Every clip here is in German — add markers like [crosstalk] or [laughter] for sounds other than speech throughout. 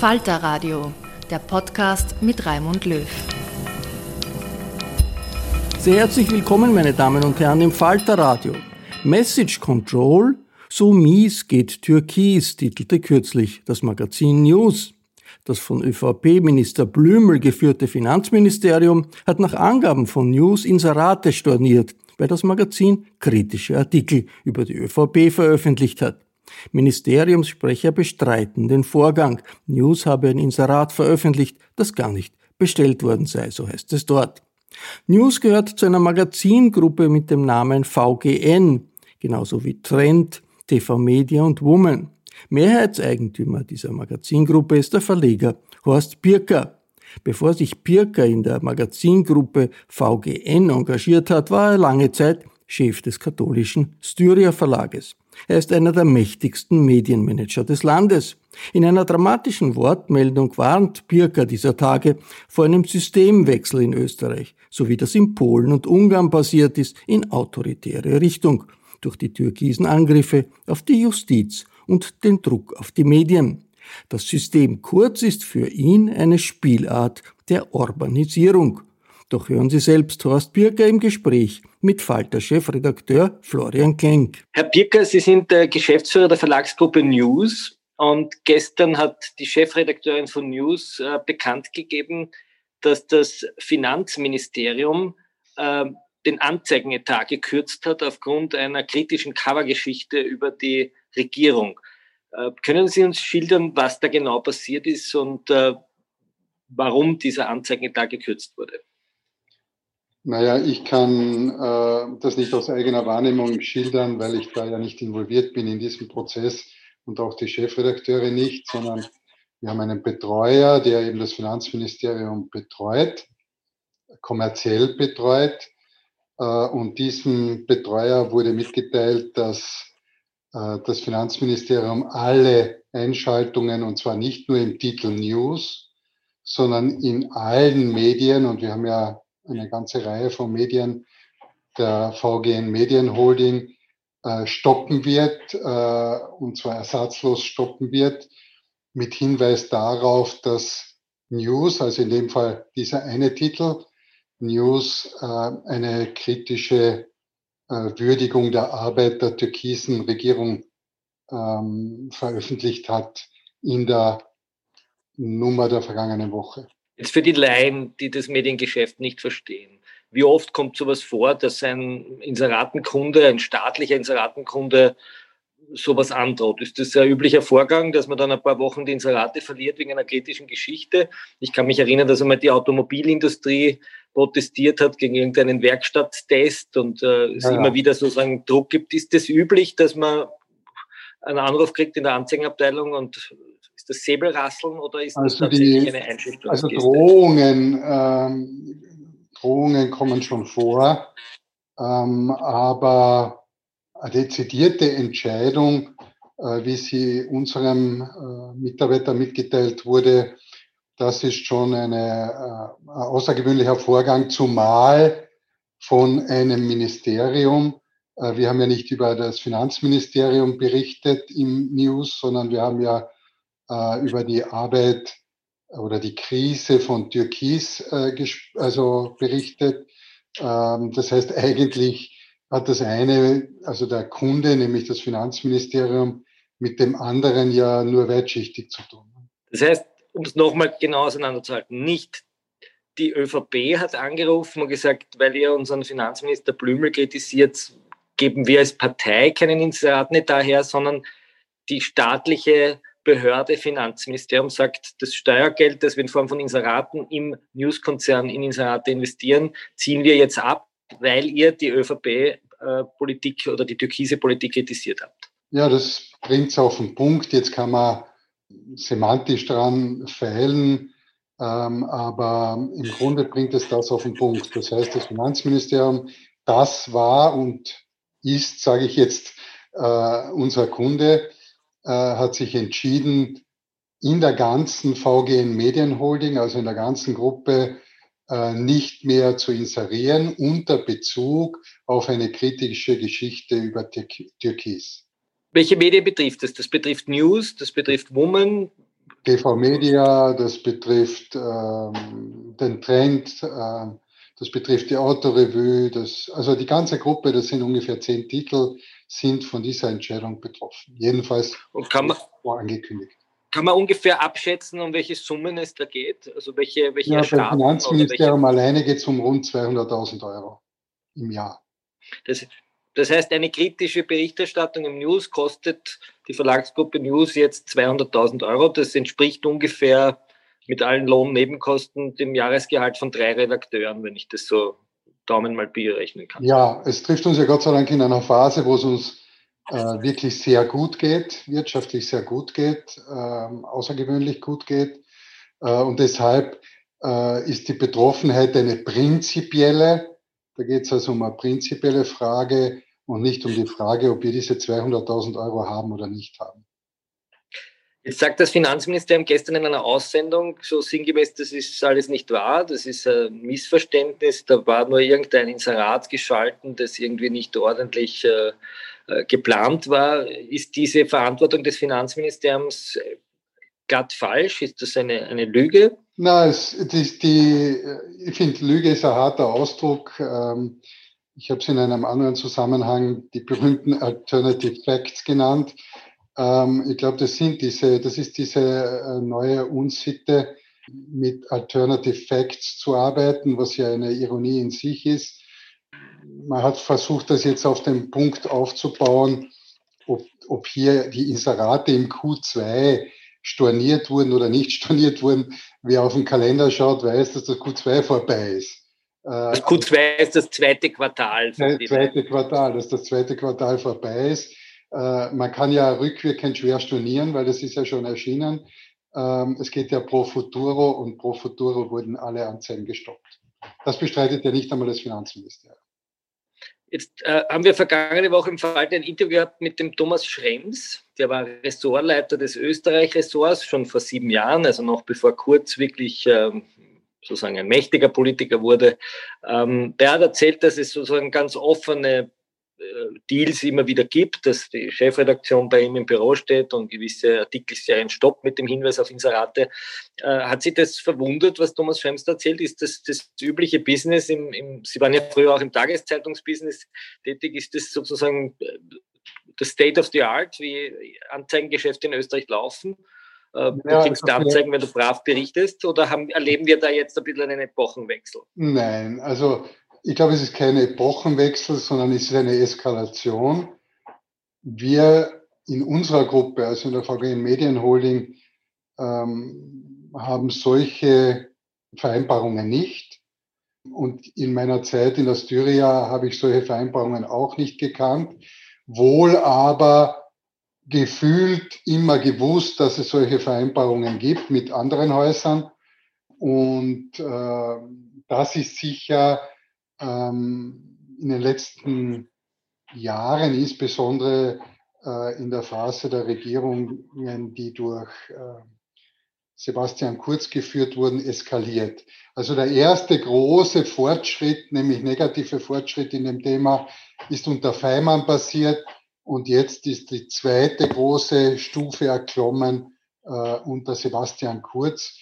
Falter Radio, der Podcast mit Raimund Löw. Sehr herzlich willkommen, meine Damen und Herren, im Falter Radio. Message Control, so mies geht Türkis, titelte kürzlich das Magazin News. Das von ÖVP-Minister Blümel geführte Finanzministerium hat nach Angaben von News Inserate storniert, weil das Magazin kritische Artikel über die ÖVP veröffentlicht hat. Ministeriumssprecher bestreiten den Vorgang. News habe ein Inserat veröffentlicht, das gar nicht bestellt worden sei, so heißt es dort. News gehört zu einer Magazingruppe mit dem Namen VGN, genauso wie Trend, TV Media und Woman. Mehrheitseigentümer dieser Magazingruppe ist der Verleger Horst Birker. Bevor sich Birker in der Magazingruppe VGN engagiert hat, war er lange Zeit Chef des katholischen Styria Verlages. Er ist einer der mächtigsten Medienmanager des Landes. In einer dramatischen Wortmeldung warnt Pirker dieser Tage vor einem Systemwechsel in Österreich, so wie das in Polen und Ungarn passiert ist, in autoritäre Richtung, durch die türkisen Angriffe auf die Justiz und den Druck auf die Medien. Das System Kurz ist für ihn eine Spielart der Urbanisierung. Doch hören Sie selbst Horst Birker im Gespräch mit Falter-Chefredakteur Florian Klenk. Herr Birker, Sie sind der Geschäftsführer der Verlagsgruppe News und gestern hat die Chefredakteurin von News äh, bekannt gegeben, dass das Finanzministerium äh, den Anzeigenetat gekürzt hat aufgrund einer kritischen Covergeschichte über die Regierung. Äh, können Sie uns schildern, was da genau passiert ist und äh, warum dieser Anzeigenetat gekürzt wurde? Naja, ich kann äh, das nicht aus eigener Wahrnehmung schildern, weil ich da ja nicht involviert bin in diesem Prozess und auch die Chefredakteure nicht, sondern wir haben einen Betreuer, der eben das Finanzministerium betreut, kommerziell betreut. Äh, und diesem Betreuer wurde mitgeteilt, dass äh, das Finanzministerium alle Einschaltungen, und zwar nicht nur im Titel News, sondern in allen Medien, und wir haben ja eine ganze Reihe von Medien der VGN Medienholding äh, stoppen wird, äh, und zwar ersatzlos stoppen wird, mit Hinweis darauf, dass News, also in dem Fall dieser eine Titel, News, äh, eine kritische äh, Würdigung der Arbeit der türkisen Regierung ähm, veröffentlicht hat in der Nummer der vergangenen Woche. Jetzt für die Laien, die das Mediengeschäft nicht verstehen. Wie oft kommt sowas vor, dass ein Inseratenkunde, ein staatlicher Inseratenkunde sowas androht. Ist das ein üblicher Vorgang, dass man dann ein paar Wochen die Inserate verliert wegen einer kritischen Geschichte? Ich kann mich erinnern, dass einmal die Automobilindustrie protestiert hat gegen irgendeinen Werkstatttest und äh, es ja. immer wieder sozusagen Druck gibt. Ist das üblich, dass man einen Anruf kriegt in der Anzeigenabteilung und das Säbelrasseln oder ist also das tatsächlich die, eine Einschätzung? Also Drohungen, ähm, Drohungen kommen schon vor, ähm, aber eine dezidierte Entscheidung, äh, wie sie unserem äh, Mitarbeiter mitgeteilt wurde, das ist schon eine, äh, ein außergewöhnlicher Vorgang, zumal von einem Ministerium. Wir haben ja nicht über das Finanzministerium berichtet im News, sondern wir haben ja über die Arbeit oder die Krise von Türkis also berichtet. Ähm, das heißt eigentlich hat das eine, also der Kunde, nämlich das Finanzministerium, mit dem anderen ja nur weitschichtig zu tun. Das heißt, um es nochmal genau auseinanderzuhalten, nicht die ÖVP hat angerufen und gesagt, weil ihr unseren Finanzminister Blümel kritisiert, geben wir als Partei keinen Inserat nicht daher, sondern die staatliche Behörde Finanzministerium sagt, das Steuergeld, das wir in Form von Inseraten im Newskonzern in Inserate investieren, ziehen wir jetzt ab weil ihr die ÖVP-Politik oder die türkise Politik kritisiert habt. Ja, das bringt es auf den Punkt. Jetzt kann man semantisch dran feilen, ähm, aber im Grunde bringt es das auf den Punkt. Das heißt, das Finanzministerium, das war und ist, sage ich jetzt, äh, unser Kunde, äh, hat sich entschieden, in der ganzen VGN Medienholding, also in der ganzen Gruppe, äh, nicht mehr zu inserieren unter Bezug auf eine kritische Geschichte über Türkis. Welche Medien betrifft das? Das betrifft News, das betrifft Woman. TV Media, das betrifft ähm, den Trend, äh, das betrifft die Autorevue, das, also die ganze Gruppe, das sind ungefähr zehn Titel, sind von dieser Entscheidung betroffen. Jedenfalls man, vorangekündigt. Kann man ungefähr abschätzen, um welche Summen es da geht? Also welche, welche ja, beim Finanzministerium welche... alleine geht es um rund 200.000 Euro im Jahr. Das, das heißt, eine kritische Berichterstattung im News kostet die Verlagsgruppe News jetzt 200.000 Euro. Das entspricht ungefähr mit allen Lohnnebenkosten dem Jahresgehalt von drei Redakteuren, wenn ich das so Daumen mal Bier rechnen kann. Ja, es trifft uns ja Gott sei Dank in einer Phase, wo es uns äh, wirklich sehr gut geht, wirtschaftlich sehr gut geht, äh, außergewöhnlich gut geht. Äh, und deshalb äh, ist die Betroffenheit eine prinzipielle. Da geht es also um eine prinzipielle Frage und nicht um die Frage, ob wir diese 200.000 Euro haben oder nicht haben. Jetzt sagt das Finanzministerium gestern in einer Aussendung so sinngemäß, das ist alles nicht wahr, das ist ein Missverständnis, da war nur irgendein Inserat geschalten, das irgendwie nicht ordentlich äh, äh, geplant war. Ist diese Verantwortung des Finanzministeriums äh, glatt falsch? Ist das eine, eine Lüge? Nein, die, die, ich finde, Lüge ist ein harter Ausdruck. Ähm, ich habe es in einem anderen Zusammenhang die berühmten Alternative Facts genannt. Ähm, ich glaube, das sind diese, das ist diese äh, neue Unsitte, mit Alternative Facts zu arbeiten, was ja eine Ironie in sich ist man hat versucht, das jetzt auf den Punkt aufzubauen, ob, ob hier die Inserate im Q2 storniert wurden oder nicht [laughs] storniert wurden. Wer auf den Kalender schaut, weiß, dass das Q2 vorbei ist. Äh, das Q2 ist das zweite Quartal. Das zweite Quartal, dass das zweite Quartal vorbei ist. Äh, man kann ja rückwirkend schwer stornieren, weil das ist ja schon erschienen. Ähm, es geht ja pro Futuro und pro Futuro wurden alle Anzeigen gestoppt. Das bestreitet ja nicht einmal das Finanzministerium. Jetzt äh, haben wir vergangene Woche im Fall ein Interview gehabt mit dem Thomas Schrems, der war Ressortleiter des Österreich-Ressorts schon vor sieben Jahren, also noch bevor Kurz wirklich ähm, sozusagen ein mächtiger Politiker wurde. Ähm, der hat erzählt, dass es sozusagen ganz offene Deals immer wieder gibt, dass die Chefredaktion bei ihm im Büro steht und gewisse Artikelserien stoppt mit dem Hinweis auf Inserate. Äh, hat Sie das verwundert, was Thomas Schrems erzählt? Ist das das übliche Business? Im, im, Sie waren ja früher auch im Tageszeitungsbusiness tätig. Ist das sozusagen äh, das State of the Art, wie Anzeigengeschäfte in Österreich laufen? Äh, du ja, kriegst. Anzeigen, wenn du brav berichtest? Oder haben, erleben wir da jetzt ein bisschen einen Epochenwechsel? Nein, also ich glaube, es ist kein Epochenwechsel, sondern es ist eine Eskalation. Wir in unserer Gruppe, also in der VGN Medienholding, ähm, haben solche Vereinbarungen nicht. Und in meiner Zeit in Astyria habe ich solche Vereinbarungen auch nicht gekannt, wohl aber gefühlt immer gewusst, dass es solche Vereinbarungen gibt mit anderen Häusern. Und äh, das ist sicher ähm, in den letzten Jahren, insbesondere äh, in der Phase der Regierungen, die durch äh, Sebastian Kurz geführt wurden, eskaliert. Also der erste große Fortschritt, nämlich negative Fortschritt in dem Thema, ist unter Feimann passiert und jetzt ist die zweite große Stufe erklommen äh, unter Sebastian Kurz.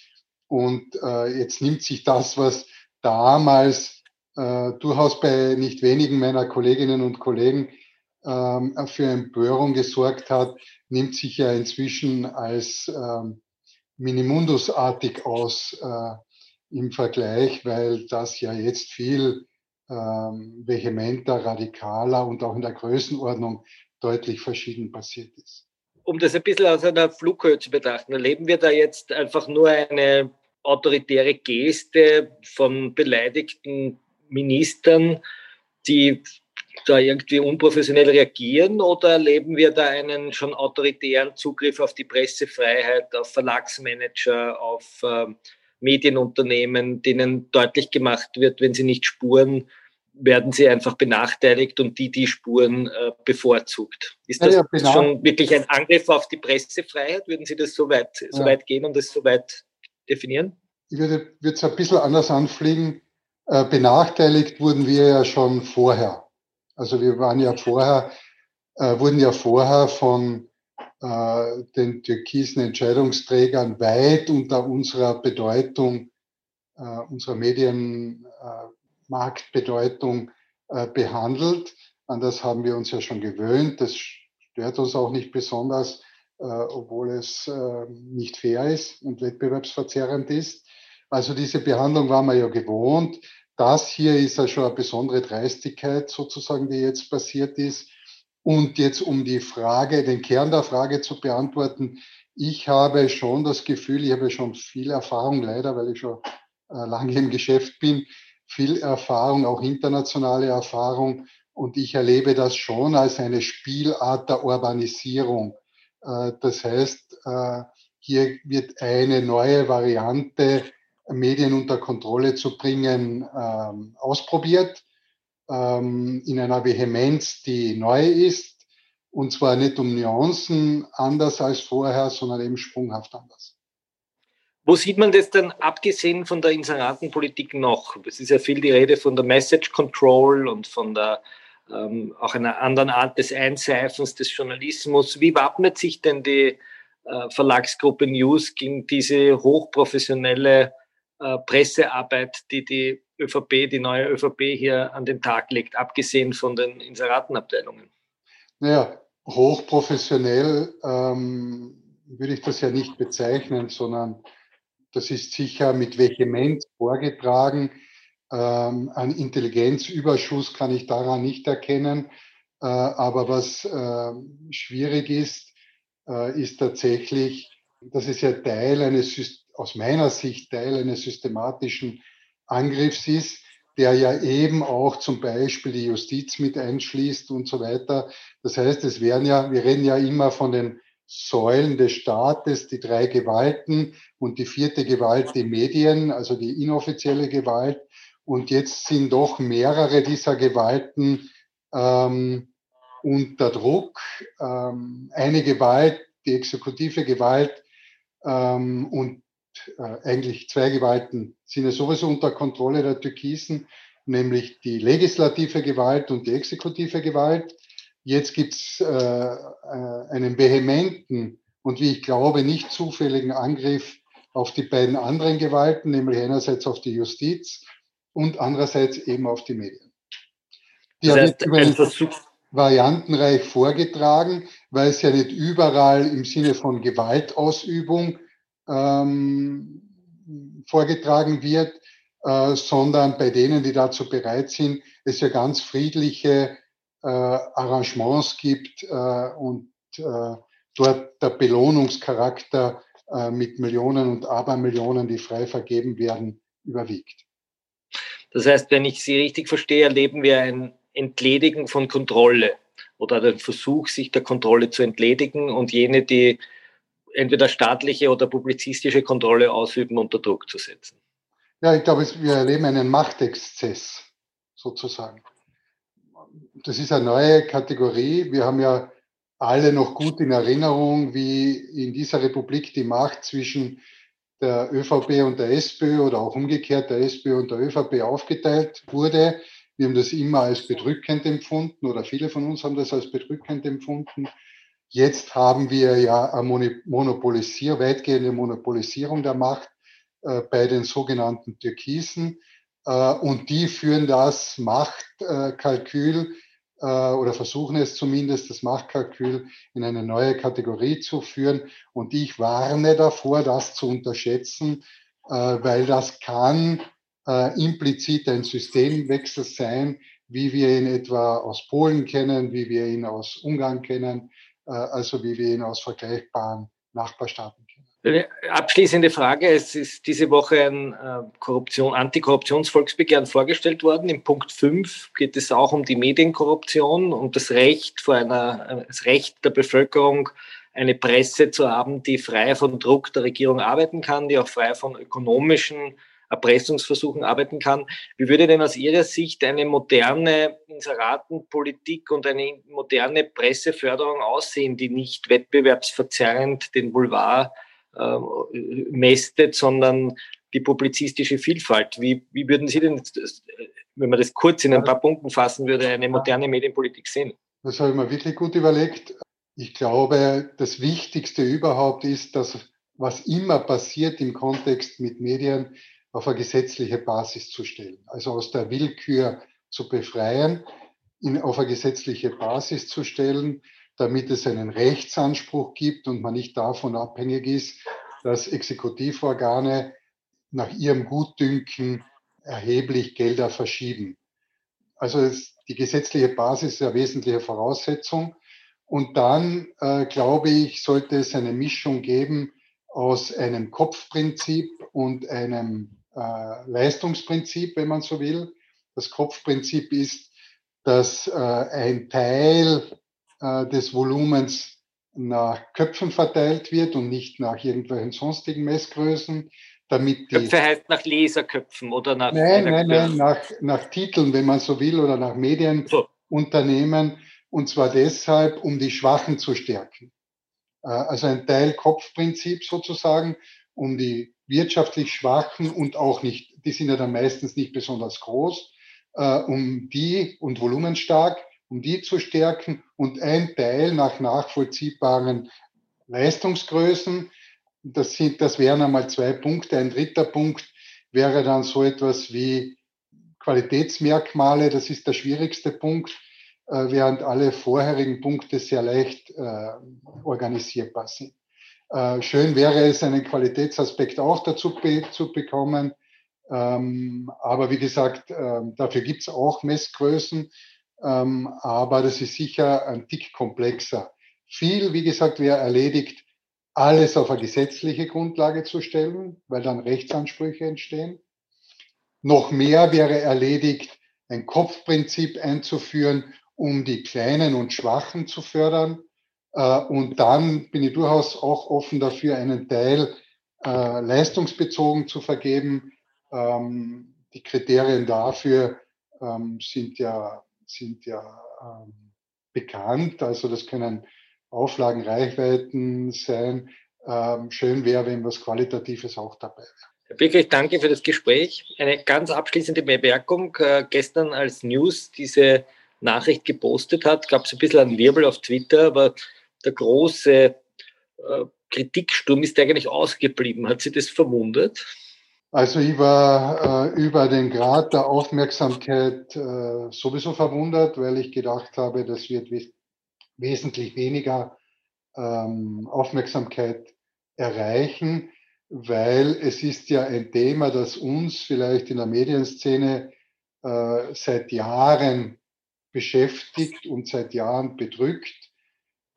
Und äh, jetzt nimmt sich das, was damals äh, durchaus bei nicht wenigen meiner Kolleginnen und Kollegen ähm, für Empörung gesorgt hat, nimmt sich ja inzwischen als ähm, Minimundusartig aus äh, im Vergleich, weil das ja jetzt viel ähm, vehementer, radikaler und auch in der Größenordnung deutlich verschieden passiert ist. Um das ein bisschen aus einer Flughöhe zu betrachten, erleben wir da jetzt einfach nur eine autoritäre Geste von beleidigten Ministern, die da irgendwie unprofessionell reagieren oder erleben wir da einen schon autoritären Zugriff auf die Pressefreiheit, auf Verlagsmanager, auf äh, Medienunternehmen, denen deutlich gemacht wird, wenn sie nicht spuren, werden sie einfach benachteiligt und die, die spuren, äh, bevorzugt. Ist das ja, ja, schon wirklich ein Angriff auf die Pressefreiheit? Würden Sie das so weit, so weit gehen und das so weit definieren? Ich würde es ein bisschen anders anfliegen. Äh, benachteiligt wurden wir ja schon vorher. Also wir waren ja vorher, äh, wurden ja vorher von äh, den türkisen Entscheidungsträgern weit unter unserer Bedeutung, äh, unserer Medien, äh, behandelt. An das haben wir uns ja schon gewöhnt. Das stört uns auch nicht besonders, obwohl es nicht fair ist und wettbewerbsverzerrend ist. Also diese Behandlung waren wir ja gewohnt. Das hier ist ja schon eine besondere Dreistigkeit sozusagen, die jetzt passiert ist. Und jetzt um die Frage, den Kern der Frage zu beantworten, ich habe schon das Gefühl, ich habe schon viel Erfahrung leider, weil ich schon äh, lange im Geschäft bin, viel Erfahrung, auch internationale Erfahrung. Und ich erlebe das schon als eine Spielart der Urbanisierung. Äh, das heißt, äh, hier wird eine neue Variante, Medien unter Kontrolle zu bringen, ähm, ausprobiert, ähm, in einer Vehemenz, die neu ist. Und zwar nicht um Nuancen anders als vorher, sondern eben sprunghaft anders. Wo sieht man das dann abgesehen von der Inseratenpolitik noch? Es ist ja viel die Rede von der Message Control und von der ähm, auch einer anderen Art des Einseifens des Journalismus. Wie wappnet sich denn die äh, Verlagsgruppe News gegen diese hochprofessionelle äh, Pressearbeit, die die ÖVP, die neue ÖVP hier an den Tag legt, abgesehen von den Inseratenabteilungen? Naja, hochprofessionell ähm, würde ich das ja nicht bezeichnen, sondern das ist sicher mit Vehemenz vorgetragen. Ähm, ein Intelligenzüberschuss kann ich daran nicht erkennen. Äh, aber was äh, schwierig ist, äh, ist tatsächlich, dass es ja Teil eines, aus meiner Sicht Teil eines systematischen Angriffs ist, der ja eben auch zum Beispiel die Justiz mit einschließt und so weiter. Das heißt, es werden ja, wir reden ja immer von den Säulen des Staates, die drei Gewalten und die vierte Gewalt die Medien, also die inoffizielle Gewalt. Und jetzt sind doch mehrere dieser Gewalten ähm, unter Druck. Ähm, eine Gewalt, die exekutive Gewalt ähm, und eigentlich zwei Gewalten sind ja sowieso unter Kontrolle der Türkisen, nämlich die legislative Gewalt und die exekutive Gewalt. Jetzt gibt es äh, äh, einen vehementen und wie ich glaube nicht zufälligen Angriff auf die beiden anderen Gewalten, nämlich einerseits auf die Justiz und andererseits eben auf die Medien. Die das heißt, wird variantenreich vorgetragen, weil es ja nicht überall im Sinne von Gewaltausübung ähm, vorgetragen wird, äh, sondern bei denen, die dazu bereit sind, es ja ganz friedliche äh, Arrangements gibt äh, und äh, dort der Belohnungscharakter äh, mit Millionen und Abermillionen, die frei vergeben werden, überwiegt. Das heißt, wenn ich Sie richtig verstehe, erleben wir ein Entledigen von Kontrolle oder den Versuch, sich der Kontrolle zu entledigen und jene, die entweder staatliche oder publizistische Kontrolle ausüben, unter Druck zu setzen. Ja, ich glaube, wir erleben einen Machtexzess sozusagen. Das ist eine neue Kategorie. Wir haben ja alle noch gut in Erinnerung, wie in dieser Republik die Macht zwischen der ÖVP und der SPÖ oder auch umgekehrt der SPÖ und der ÖVP aufgeteilt wurde. Wir haben das immer als bedrückend empfunden oder viele von uns haben das als bedrückend empfunden. Jetzt haben wir ja eine Monopolisierung, weitgehende Monopolisierung der Macht äh, bei den sogenannten Türkisen. Äh, und die führen das Machtkalkül äh, oder versuchen es zumindest, das Machtkalkül in eine neue Kategorie zu führen. Und ich warne davor, das zu unterschätzen, weil das kann implizit ein Systemwechsel sein, wie wir ihn etwa aus Polen kennen, wie wir ihn aus Ungarn kennen, also wie wir ihn aus vergleichbaren Nachbarstaaten kennen. Abschließende Frage. Es ist diese Woche ein äh, Korruption, Antikorruptionsvolksbegehren vorgestellt worden. Im Punkt 5 geht es auch um die Medienkorruption und das Recht vor einer, das Recht der Bevölkerung, eine Presse zu haben, die frei von Druck der Regierung arbeiten kann, die auch frei von ökonomischen Erpressungsversuchen arbeiten kann. Wie würde denn aus Ihrer Sicht eine moderne Inseratenpolitik und eine moderne Presseförderung aussehen, die nicht wettbewerbsverzerrend den Boulevard äh, mästet, sondern die publizistische Vielfalt. Wie, wie würden Sie denn, wenn man das kurz in ein paar Punkten fassen würde, eine moderne Medienpolitik sehen? Das habe ich mir wirklich gut überlegt. Ich glaube, das Wichtigste überhaupt ist, dass was immer passiert im Kontext mit Medien auf eine gesetzliche Basis zu stellen. Also aus der Willkür zu befreien, in, auf eine gesetzliche Basis zu stellen, damit es einen Rechtsanspruch gibt und man nicht davon abhängig ist, dass Exekutivorgane nach ihrem Gutdünken erheblich Gelder verschieben. Also es, die gesetzliche Basis ist eine wesentliche Voraussetzung. Und dann, äh, glaube ich, sollte es eine Mischung geben aus einem Kopfprinzip und einem äh, Leistungsprinzip, wenn man so will. Das Kopfprinzip ist, dass äh, ein Teil äh, des Volumens nach Köpfen verteilt wird und nicht nach irgendwelchen sonstigen Messgrößen. Damit die, Köpfe heißt nach Leserköpfen oder nach. Nein, nein, nein, nach, nach Titeln, wenn man so will, oder nach Medienunternehmen. So. Und zwar deshalb, um die Schwachen zu stärken. Äh, also ein Teil Kopfprinzip sozusagen, um die wirtschaftlich Schwachen und auch nicht, die sind ja dann meistens nicht besonders groß, äh, um die und volumenstark um die zu stärken und ein Teil nach nachvollziehbaren Leistungsgrößen. Das, sind, das wären einmal zwei Punkte. Ein dritter Punkt wäre dann so etwas wie Qualitätsmerkmale. Das ist der schwierigste Punkt, äh, während alle vorherigen Punkte sehr leicht äh, organisierbar sind. Äh, schön wäre es, einen Qualitätsaspekt auch dazu be zu bekommen. Ähm, aber wie gesagt, äh, dafür gibt es auch Messgrößen. Ähm, aber das ist sicher ein Tick komplexer. Viel, wie gesagt, wäre erledigt, alles auf eine gesetzliche Grundlage zu stellen, weil dann Rechtsansprüche entstehen. Noch mehr wäre erledigt, ein Kopfprinzip einzuführen, um die Kleinen und Schwachen zu fördern. Äh, und dann bin ich durchaus auch offen dafür, einen Teil äh, leistungsbezogen zu vergeben. Ähm, die Kriterien dafür ähm, sind ja sind ja ähm, bekannt. Also das können Auflagen, Reichweiten sein. Schön wäre, wenn was Qualitatives auch dabei wäre. Wirklich danke für das Gespräch. Eine ganz abschließende Bemerkung. Äh, gestern als News diese Nachricht gepostet hat, gab es ein bisschen einen Wirbel auf Twitter, aber der große äh, Kritiksturm ist eigentlich ausgeblieben. Hat Sie das verwundert? Also ich war äh, über den Grad der Aufmerksamkeit äh, sowieso verwundert, weil ich gedacht habe, das wird wes wesentlich weniger ähm, Aufmerksamkeit erreichen. weil es ist ja ein Thema, das uns vielleicht in der Medienszene äh, seit Jahren beschäftigt und seit Jahren bedrückt.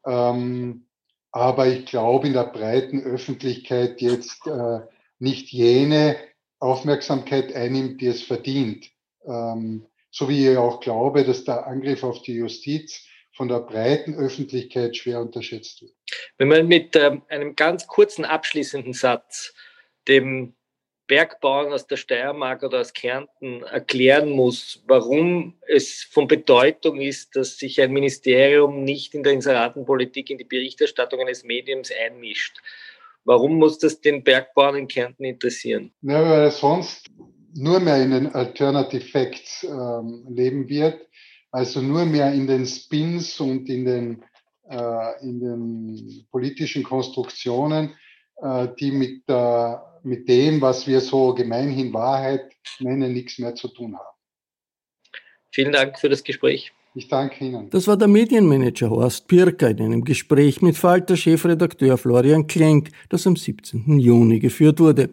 Ähm, aber ich glaube in der breiten Öffentlichkeit jetzt äh, nicht jene Aufmerksamkeit einnimmt, die es verdient. Ähm, so wie ich auch glaube, dass der Angriff auf die Justiz von der breiten Öffentlichkeit schwer unterschätzt wird. Wenn man mit ähm, einem ganz kurzen abschließenden Satz dem Bergbauern aus der Steiermark oder aus Kärnten erklären muss, warum es von Bedeutung ist, dass sich ein Ministerium nicht in der Inseratenpolitik, in die Berichterstattung eines Mediums einmischt. Warum muss das den Bergbauern in Kärnten interessieren? Ja, weil sonst nur mehr in den Alternative Facts ähm, leben wird, also nur mehr in den Spins und in den, äh, in den politischen Konstruktionen, äh, die mit, äh, mit dem, was wir so gemeinhin Wahrheit nennen, nichts mehr zu tun haben. Vielen Dank für das Gespräch. Ich danke Ihnen. Das war der Medienmanager Horst Pirker in einem Gespräch mit Falter-Chefredakteur Florian Klenk, das am 17. Juni geführt wurde.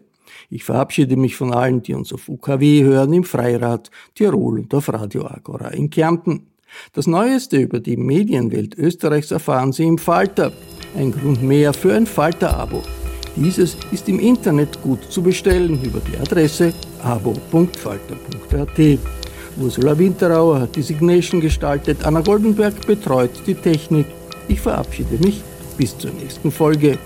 Ich verabschiede mich von allen, die uns auf UKW hören, im Freirad, Tirol und auf Radio Agora in Kärnten. Das Neueste über die Medienwelt Österreichs erfahren Sie im Falter. Ein Grund mehr für ein Falter-Abo. Dieses ist im Internet gut zu bestellen über die Adresse abo.falter.at. Ursula Winterauer hat die Signation gestaltet, Anna Goldenberg betreut die Technik. Ich verabschiede mich bis zur nächsten Folge.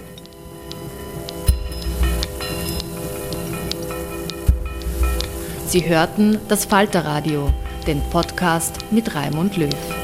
Sie hörten das Falterradio, den Podcast mit Raimund Löw.